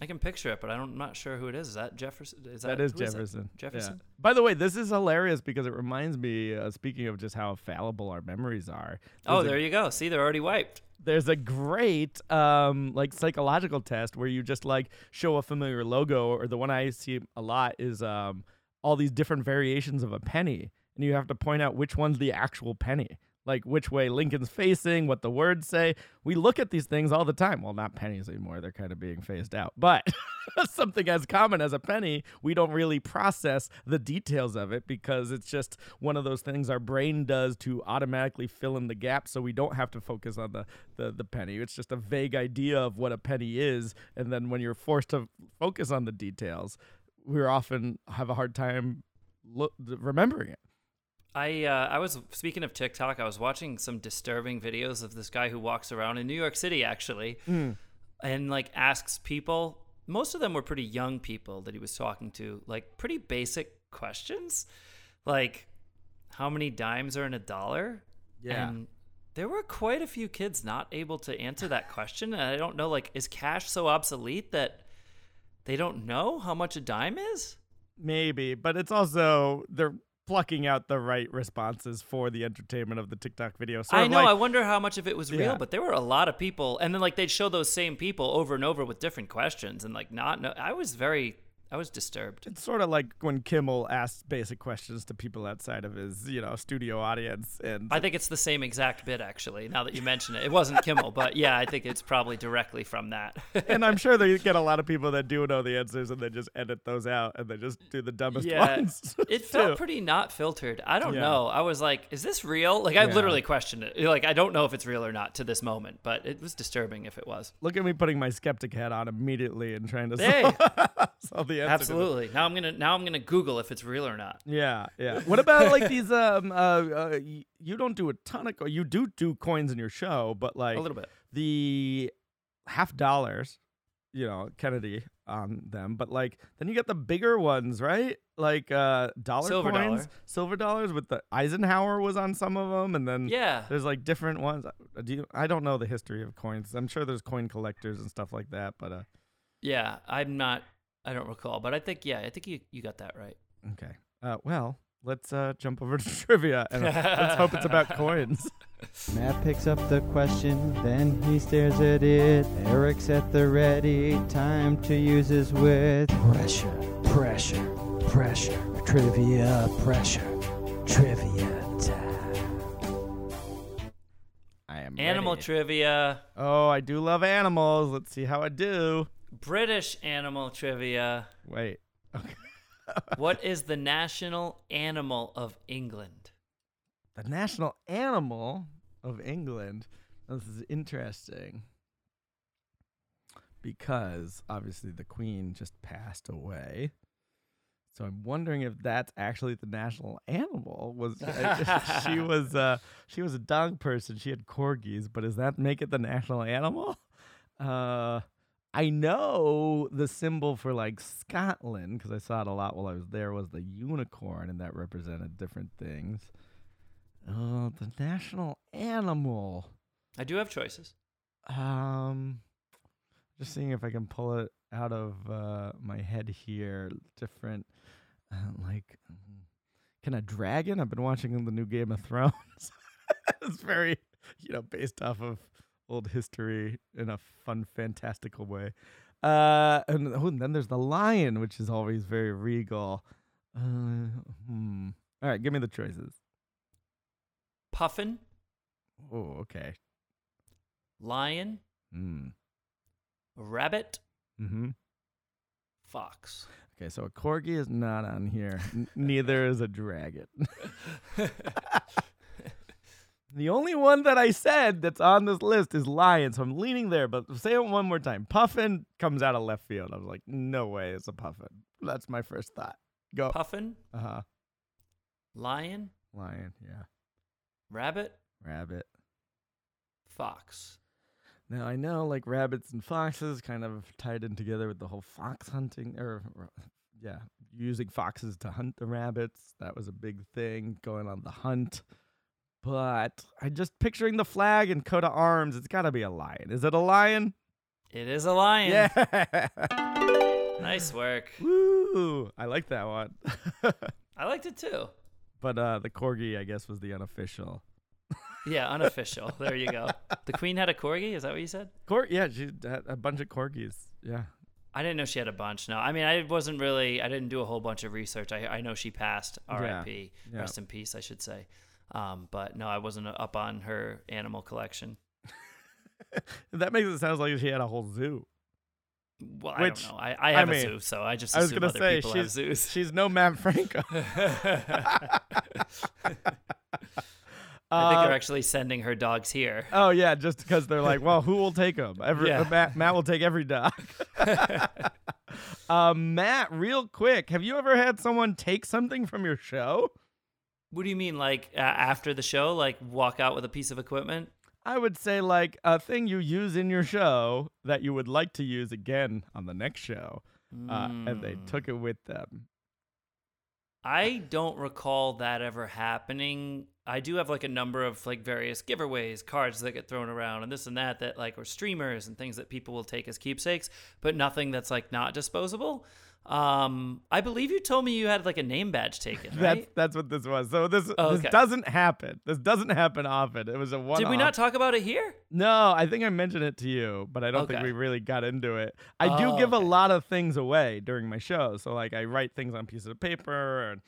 I can picture it, but I don't, I'm not sure who it is. Is that Jefferson? Is that that is who is? Jefferson. Yeah. Jefferson? By the way, this is hilarious because it reminds me. Uh, speaking of just how fallible our memories are. Oh, there's a- there you go. See, they're already wiped. There's a great um like psychological test where you just like show a familiar logo or the one I see a lot is um all these different variations of a penny and you have to point out which one's the actual penny like which way Lincoln's facing, what the words say. We look at these things all the time. Well, not pennies anymore. They're kind of being phased out. But <laughs> something as common as a penny, we don't really process the details of it because it's just one of those things our brain does to automatically fill in the gaps so we don't have to focus on the, the, the penny. It's just a vague idea of what a penny is. And then when you're forced to focus on the details, we often have a hard time lo- remembering it. I uh, I was speaking of TikTok. I was watching some disturbing videos of this guy who walks around in New York City, actually, and like asks people. Most of them were pretty young people that he was talking to, like pretty basic questions, like how many dimes are in a dollar. Yeah. And there were quite a few kids not able to answer that question, and I don't know. Like, is cash so obsolete that they don't know how much a dime is? Maybe, but it's also they're plucking out the right responses for the entertainment of the TikTok video. Sort I know. like- I wonder how much of it was real, Yeah. but there were a lot of people, and then like they'd show those same people over and over with different questions, and like not. No, I was very, I was disturbed. it's sort of like when Kimmel asks basic questions to people outside of his, you know, studio audience, and I think it's the same exact bit, actually. Now that you mention it, it wasn't Kimmel, but yeah, I think it's probably directly from that. <laughs> and I'm sure they get a lot of people that do know the answers, and they just edit those out, and they just do the dumbest yeah, ones. <laughs> it felt pretty not filtered. I don't Yeah. know. I was like, is this real? Like, I Yeah. literally questioned it. Like, I don't know if it's real or not to this moment, but it was disturbing if it was. Look at me putting my skeptic hat on immediately and trying to Hey. solve, <laughs> solve the answer. to this. Absolutely. Now I'm gonna now I'm gonna Google if it's real or not. Yeah, yeah. What about like <laughs> these? Um, uh, uh, you don't do a ton of. Co- you do do coins in your show, but like A little bit. the half dollars, you know, Kennedy on them. But like then you get the bigger ones, right? Like uh, dollar Silver coins, dollar. silver dollars. With the Eisenhower was on some of them, and then Yeah. there's like different ones. Do you, I don't know the history of coins. I'm sure there's coin collectors and stuff like that, but uh, Yeah, I'm not. I don't recall, but I think yeah, I think you you got that right. okay. Uh, well, let's uh, jump over to <laughs> trivia and let's hope it's about coins. <laughs> Matt picks up the question, then he stares at it. Eric's at the ready, time to use his wit. Pressure, pressure, pressure. Trivia, pressure. Trivia time. I am Animal ready. trivia. Oh, I do love animals. Let's see how I do. British animal trivia. Wait. Okay. <laughs> What is the national animal of England? the national animal of England. This is interesting because obviously the queen just passed away. So I'm wondering if that's actually the national animal. Was <laughs> she <laughs> was uh, she was a dog person. She had corgis, but does that make it the national animal? Uh, I know the symbol for like Scotland because I saw it a lot while I was there was the unicorn, and that represented different things. Oh, the national animal. I do have choices. Um, just seeing if I can pull it out of uh, my head here. Different, uh, like, mm, can a dragon? I've been watching the new Game of Thrones. <laughs> it's very, you know, based off of old history in a fun, fantastical way. Uh, and, oh, and then there's the lion, which is always very regal. Uh, hmm. All right, give me the choices. Puffin, Oh, okay. lion, Hmm. rabbit, Mm-hmm. fox. Okay, so a corgi is not on here. N- neither is a dragon. <laughs> <laughs> the only one that I said that's on this list is lion, so I'm leaning there. But say it one more time. Puffin comes out of left field. I was like, no way, it's a puffin. That's my first thought. Go. Puffin, Uh huh. lion, Lion. Yeah. rabbit, Rabbit. fox. Now I know like rabbits and foxes kind of tied in together with the whole fox hunting or or, yeah, using foxes to hunt the rabbits. That was a big thing going on the hunt. But I'm just picturing the flag and coat of arms, it's got to be a lion. Is it a lion? It is a lion. Yeah. <laughs> Nice work. Woo! I like that one. <laughs> I liked it too. but uh the corgi I guess was the unofficial. Yeah, unofficial. there you go. <laughs> The queen had a corgi. Is that what you said? Cor- yeah, she had a bunch of corgis. Yeah. I didn't know she had a bunch. No, I mean I wasn't really. I didn't do a whole bunch of research. I I know she passed. R.I.P. yeah. Rest in peace. I should say. Um, but no, I wasn't up on her animal collection. <laughs> that makes it sound like she had a whole zoo. Well, Which, I don't know. I, I I have mean, a zoo, so I just I was gonna other say people have she's zoos. she's no Matt Franco. <laughs> <laughs> I think Uh, they're actually sending her dogs here. Oh yeah, just because they're like, well, who will take them? Every Yeah. Matt, Matt will take every dog. uh, Matt, real quick, have you ever had someone take something from your show? What do you mean, like uh, after the show, like walk out with a piece of equipment? I would say like a thing you use in your show that you would like to use again on the next show, uh, and they took it with them. I don't recall that ever happening. I do have like a number of like various giveaways, cards that get thrown around, and this and that that like or streamers and things that people will take as keepsakes, but nothing that's like not disposable. Um, I believe you told me you had like a name badge taken, <laughs> That's right? that's what this was. So this Oh, this okay. doesn't happen. This doesn't happen often. It was a one. Did we not talk about it here? No, I think I mentioned it to you, but I don't think we really got into it. I do Oh, give a lot of things away during my show. So like I write things on pieces of paper and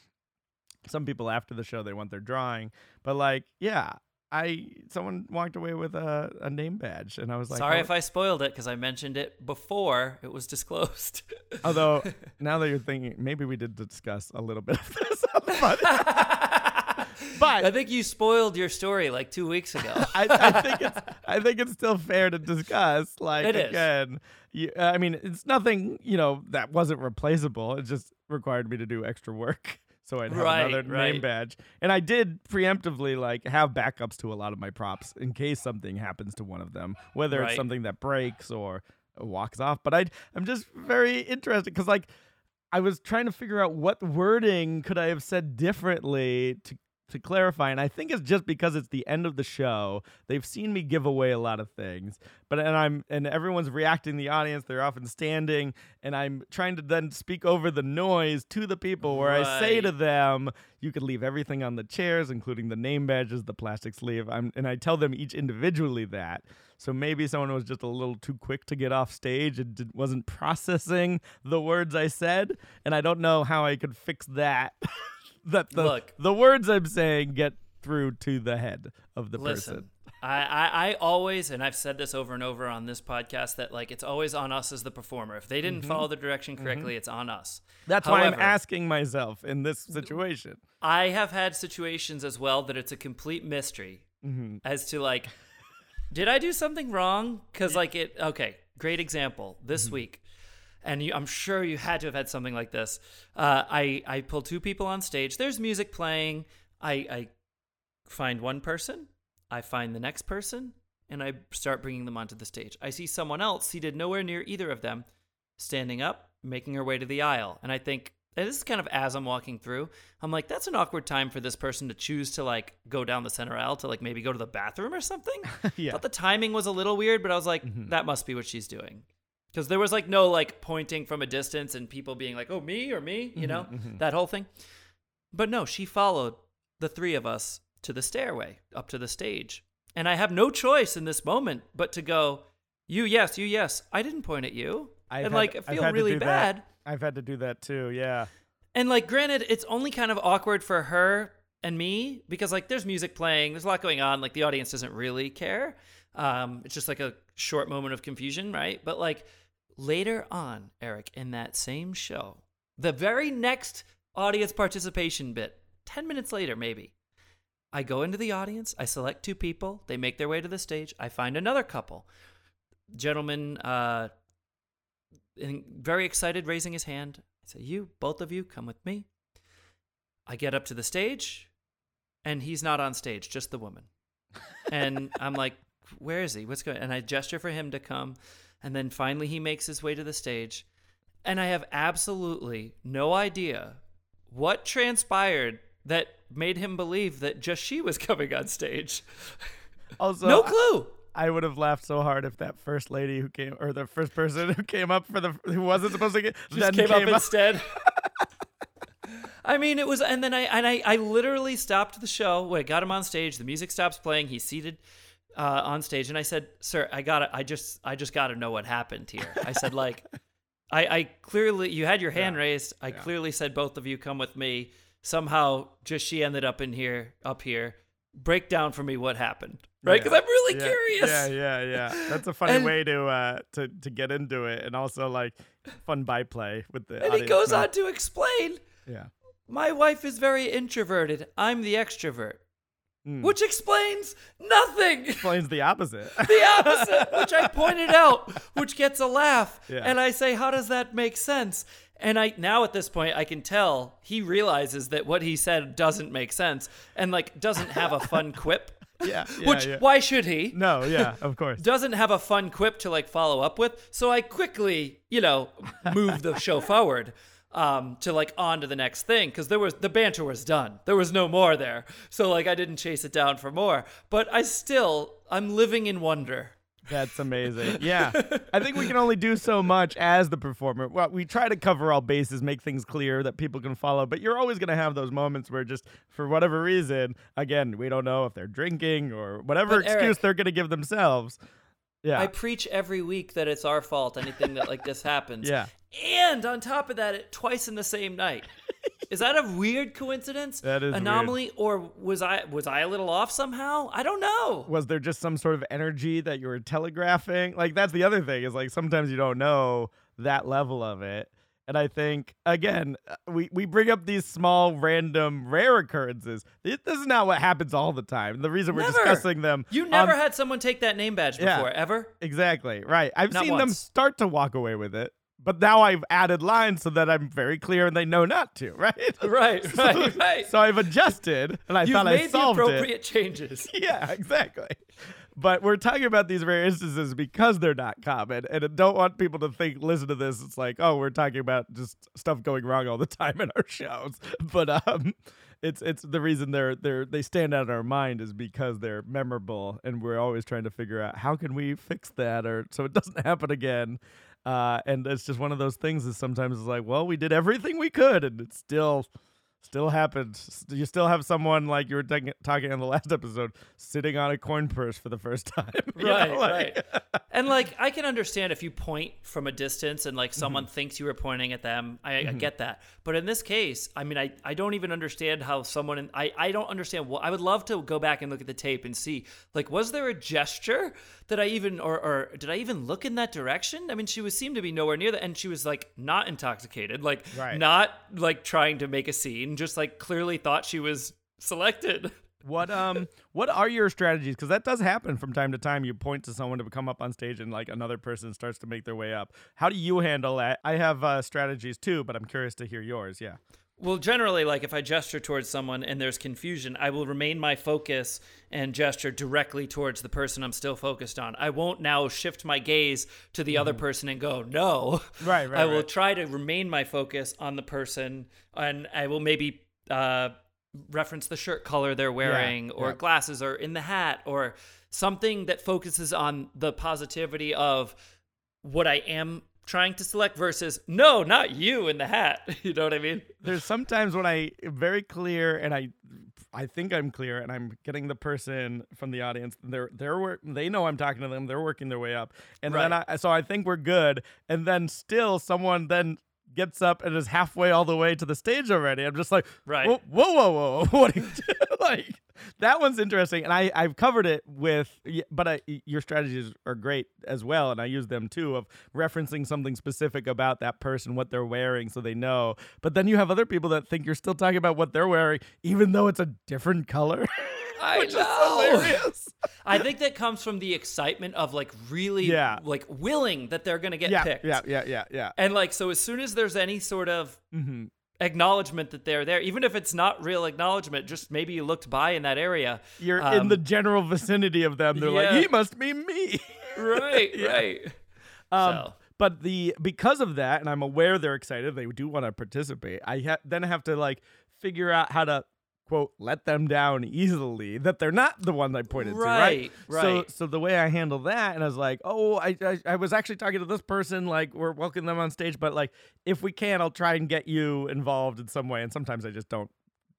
some people after the show they want their drawing. But like, yeah, I someone walked away with a, a name badge and I was like Sorry oh, if I spoiled it because I mentioned it before it was disclosed. <laughs> although now that you're thinking maybe we did discuss a little bit of this podcast. <laughs> But- I think you spoiled your story like two weeks ago. <laughs> I, I think it's I think it's still fair to discuss. Like It is. again, you, I mean, it's nothing you know that wasn't replaceable. It just required me to do extra work, so I'd have Right, another name badge. And I did preemptively like have backups to a lot of my props in case something happens to one of them, whether it's something that breaks or walks off. But I I'm just very interested because like I was trying to figure out what wording could I have said differently to to clarify, and I think it's just because it's the end of the show. They've seen me give away a lot of things, but and I'm and everyone's reacting. The audience, they're often standing, and I'm trying to then speak over the noise to the people, where I say to them, "You could leave everything on the chairs, including the name badges, the plastic sleeve." I'm and I tell them each individually that. So maybe someone was just a little too quick to get off stage and did, wasn't processing the words I said, and I don't know how I could fix that. <laughs> that the Look. the words I'm saying get through to the head of the Listen, person. I, I, I always, and I've said this over and over on this podcast, that like it's always on us as the performer. If they didn't Mm-hmm. follow the direction correctly, it's on us. That's why I'm asking myself in this situation. I have had situations as well that it's a complete mystery Mm-hmm. as to like, did I do something wrong? Because like it. Okay, great example this Mm-hmm. week, and you, I'm sure you had to have had something like this. Uh, I I pull two people on stage. There's music playing. I I find one person. I find the next person, and I start bringing them onto the stage. I see someone else seated nowhere near either of them, standing up, making her way to the aisle, and I think. And this is kind of as I'm walking through. I'm like, that's an awkward time for this person to choose to like go down the center aisle to like maybe go to the bathroom or something. <laughs> Yeah. Thought the timing was a little weird, but I was like, that must be what she's doing. Because there was like no like pointing from a distance and people being like, oh, me or me, you know, that whole thing. But no, she followed the three of us to the stairway up to the stage. And I have no choice in this moment but to go, you yes, you yes. I didn't point at you. I've and had- like, I feel really do that. bad. I've had to do that too. Yeah. And like, granted, it's only kind of awkward for her and me because like there's music playing, there's a lot going on. Like the audience doesn't really care. Um, it's just like a short moment of confusion, right? But like later on, Eric, in that same show, the very next audience participation bit, ten minutes later, maybe. I go into the audience, I select two people, they make their way to the stage, I find another couple. Gentleman, uh, very excited, raising his hand. I say, You, both of you, come with me. I get up to the stage, and he's not on stage, just the woman. And <laughs> I'm like, Where is he? What's going And I gesture for him to come. And then finally, he makes his way to the stage. And I have absolutely no idea what transpired that made him believe that just she was <laughs> coming on stage. Also, no clue. I would have laughed so hard if that first lady who came, or the first person who came up for the, who wasn't supposed to get, just then came, up instead. <laughs> <laughs> I mean, it was, and then I and I, I literally stopped the show when I got him on stage. The music stops playing. He's seated uh, on stage, and I said, "Sir, I got to I just, I just got to know what happened here." I said, <laughs> like, I, I clearly, you had your hand Yeah. raised. I Yeah. clearly said, both of you come with me. Somehow, just she ended up in here, up here. Break down for me what happened, right? Because I'm really yeah, curious. Yeah, yeah, yeah. That's a <laughs> funny And- way to uh to to get into it, and also like fun byplay with the. And he goes on to explain Yeah. My wife is very introverted. I'm the extrovert. Mm. Which explains nothing. <laughs> explains the opposite. <laughs> the opposite, which I pointed out, which gets a laugh. Yeah. And I say, how does that make sense? And I now at this point I can tell he realizes that what he said doesn't make sense and like doesn't have a fun <laughs> quip. yeah, yeah, which yeah. why should he? No, yeah, of course. Doesn't have a fun quip to like follow up with. So I quickly, you know, move the show forward um to like on to the next thing because there was the banter was done there was no more there so like i didn't chase it down for more but i still i'm living in wonder That's amazing. <laughs> Yeah. I think we can only do so much as the performer. Well, we try to cover all bases, make things clear that people can follow, but you're always going to have those moments where just for whatever reason, again, we don't know if they're drinking or whatever But excuse Eric- they're going to give themselves. Yeah. I preach every week that it's our fault anything that like this happens. <laughs> Yeah. And on top of that, it twice in the same night. <laughs> Is that a weird coincidence? That is weird. anomaly, or was I was I a little off somehow? I don't know. was there just some sort of energy that you were telegraphing? Like that's the other thing is like sometimes you don't know that level of it. And I think again, uh, we we bring up these small, random, rare occurrences. This, this is not what happens all the time. The reason we're Never. discussing them, You never on- had someone take that name badge Yeah. before, ever? exactly right. I've Not seen them start to walk away with it, but now I've added lines so that I'm very clear and they know not to. <laughs> Right. <laughs> Right, right, right. So I've adjusted, and I You've thought I made the solved it. appropriate changes. <laughs> yeah, exactly. But we're talking about these rare instances because they're not common, and I don't want people to think, listen to this. It's like, oh, we're talking about just stuff going wrong all the <laughs> time in our shows. But um, it's it's the reason they're they're they stand out in our mind is because they're memorable, and we're always trying to figure out how can we fix that or so it <laughs> doesn't happen again. Uh, and it's just one of those things that sometimes it's like, well, we did everything we could, and it's still still happened. S- You still have someone like you were talking talking on the last episode sitting on a coin purse for the first <laughs> time. you know, right, like- right. <laughs> And like, I can understand if you point from a distance and like Mm-hmm. someone thinks you were pointing at them. I, I get that. But in this case, I mean, I, I don't even understand how someone. In, I I don't understand. What I would love to go back and look at the tape and see like, was there a gesture that I even or or did I even look in that direction? I mean, she was seemed to be nowhere near that, and she was like not intoxicated, like Right. not like trying to make a scene, just like clearly thought she was selected. <laughs> What um what are your strategies? Because that does happen from time to time. You point to someone to come up on stage, and like another person starts to make their way up. How do you handle that? I have uh, strategies too, but I'm curious to hear yours. Yeah. Well, generally, like if I gesture towards someone and there's confusion, I will remain my focus and gesture directly towards the person I'm still focused on. I won't now shift my gaze to the other person and go, no. Mm-hmm. Right, right, I will right. try to remain my focus on the person and I will maybe uh, reference the shirt color they're wearing or yeah. glasses or in the hat or something that focuses on the positivity of what I am trying to select versus no, not you in the hat. <laughs> You know what I mean? There's sometimes when I very clear and I I think I'm clear and I'm getting the person from the audience. They're they're work, they know I'm talking to them. They're working their way up, and then I so I think we're good. And then still someone then gets up and is halfway all the way to the stage already. I'm just like, Right. whoa, whoa, whoa, whoa. <laughs> what are you doing? <laughs> like that one's interesting, and I I've covered it with, but I, your strategies are great as well, and I use them too of referencing something specific about that person, what they're wearing, so they know. But then you have other people that think you're still talking about what they're wearing, even though it's a different color. <laughs> I know. I think that comes from the excitement of like really Yeah. like willing that they're gonna get yeah, picked. yeah, yeah, yeah, yeah. And like so as soon as there's any sort of hmm acknowledgement that they're there, even if it's not real acknowledgement, just maybe you looked by in that area. You're in um, the general vicinity of them. They're like, he must be me. <laughs> Right, right. Um, So. But the because of that, and I'm aware they're excited, they do want to participate. I ha- then have to like figure out how to quote let them down easily that they're not the one I pointed Right, to, right? So right. so the way I handle that, and I was like, oh, I, I I was actually talking to this person, like we're welcoming them on stage, but like if we can, I'll try and get you involved in some way. And sometimes I just don't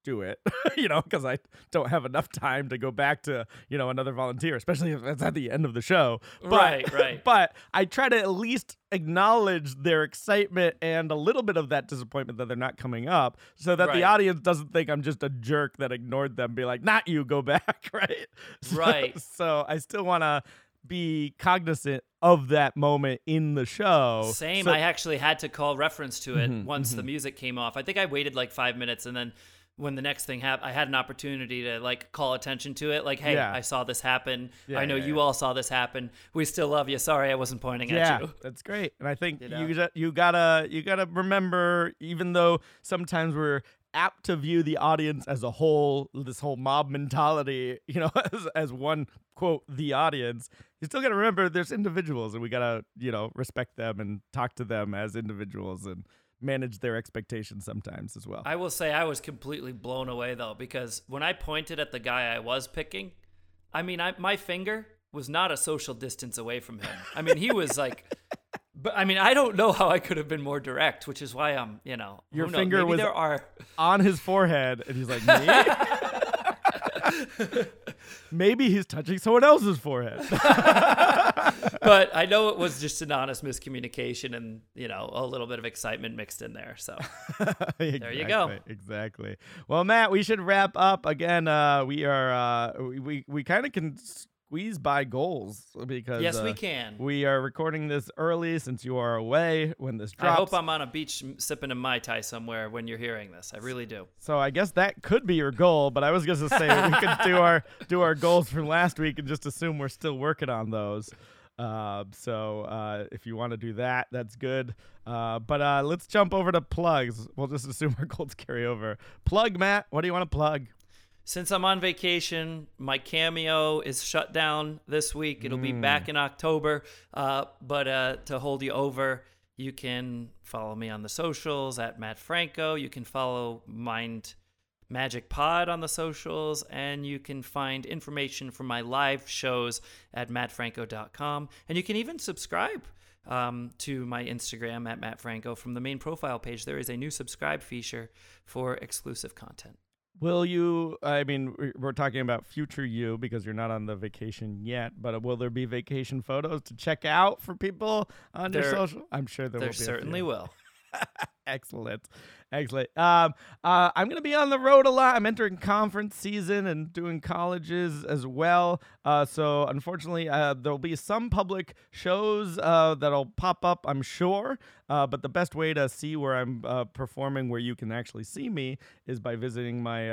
do it, <laughs> you know, because I don't have enough time to go back to, you know, another volunteer, especially if it's at the end of the show. But, Right, right. <laughs> But I try to at least acknowledge their excitement and a little bit of that disappointment that they're not coming up so that the audience doesn't think I'm just a jerk that ignored them, be like, not you, go back, <laughs> right? So- Right. So I still want to be cognizant of that moment in the show. Same. So- I actually had to call reference to it Mhm, once the music came off. I think I waited like five minutes and then when the next thing happened, I had an opportunity to like call attention to it. Like, hey, Yeah. I saw this happen. Yeah, I know yeah, you all saw this happen. We still love you. Sorry, I wasn't pointing at you. that's great. And I think You you know? ju- you gotta you gotta remember, even though sometimes we're apt to view the audience as a whole, this whole mob mentality, you know, <laughs> as, as one quote the audience, you still gotta remember there's individuals, and we gotta you know respect them and talk to them as individuals and manage their expectations sometimes as well. I will say I was completely blown away though because when I pointed at the guy I was picking, I mean, I, my finger was not a social distance away from him. I mean, he was like, <laughs> but I mean, I don't know how I could have been more direct, which is why I'm, you know, Your finger was- there are. on his forehead, and he's like, <laughs> me. Maybe he's touching someone else's forehead. <laughs> <laughs> but I know it was just an honest miscommunication and you know a little bit of excitement mixed in there. So <laughs> there you go. Exactly. Well, Matt, we should wrap up again. Uh, we are uh, we we, we kind of can squeeze by goals because yes, we uh, can. We are recording this early since you are away when this drops. I hope I'm on a beach sipping a mai tai somewhere when you're hearing this. I really do. so I guess that could be your goal, but I was going to say we could do <laughs> our do our goals from last week and just assume we're still working on those. Uh, so uh, if you want to do that, that's good. Uh, but uh, let's jump over to plugs. We'll just assume our goals carry over. Plug, Matt. What do you want to plug? Since I'm on vacation, my cameo is shut down this week. It'll be back in October. Uh, but uh, to hold you over, you can follow me on the socials at Matt Franco. You can follow Mind Magic Pod on the socials, and you can find information from my live shows at mattfranco.com. And you can even subscribe um, to my Instagram at mattfranco From the main profile page, there is a new subscribe feature for exclusive content. Will you? I mean, we- we're talking about future you because you're not on the vacation yet. But will there be vacation photos to check out for people on your social? I'm sure there, There will be. a certainly will. <laughs> Excellent. Excellent. Um, uh, I'm going to be on the road a lot. I'm entering conference season and doing colleges as well. Uh, so, unfortunately, uh, there'll be some public shows uh, that'll pop up, I'm sure. Uh, but the best way to see where I'm uh, performing, where you can actually see me, is by visiting my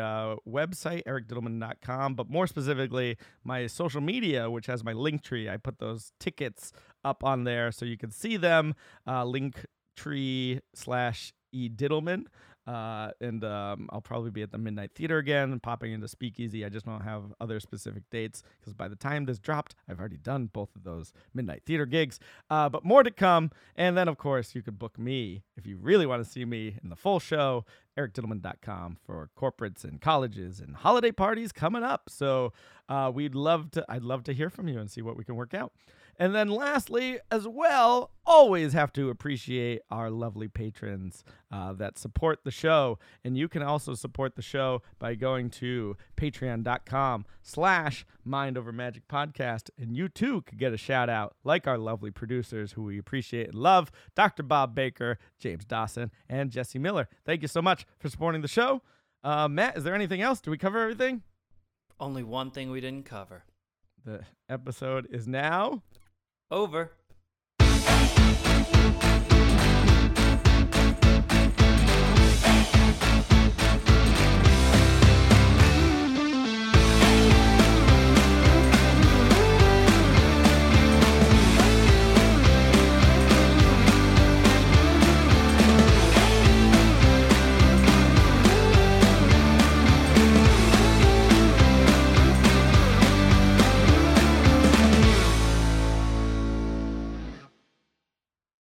website, ericdittelman.com. But more specifically, my social media, which has my link tree. I put those tickets up on there so you can see them. Link tree slash e dittelman uh, and um, I'll probably be at the Midnight Theater again, and popping into Speakeasy. I just don't have other specific dates because by the time this dropped, I've already done both of those Midnight Theater gigs. Uh, but more to come. And then, of course, you could book me if you really want to see me in the full show. EricDittelman.com for corporates and colleges and holiday parties coming up. So uh, we'd love to. I'd love to hear from you and see what we can work out. And then lastly, as well, always have to appreciate our lovely patrons uh, that support the show. And you can also support the show by going to patreon.com slash mind over magic podcast. And you too could get a shout out like our lovely producers who we appreciate and love, Dr. Bob Baker, James Dawson, and Jesse Miller. Thank you so much for supporting the show. Uh, Matt, is there anything else? Do we cover everything? Only one thing we didn't cover. The episode is now Over.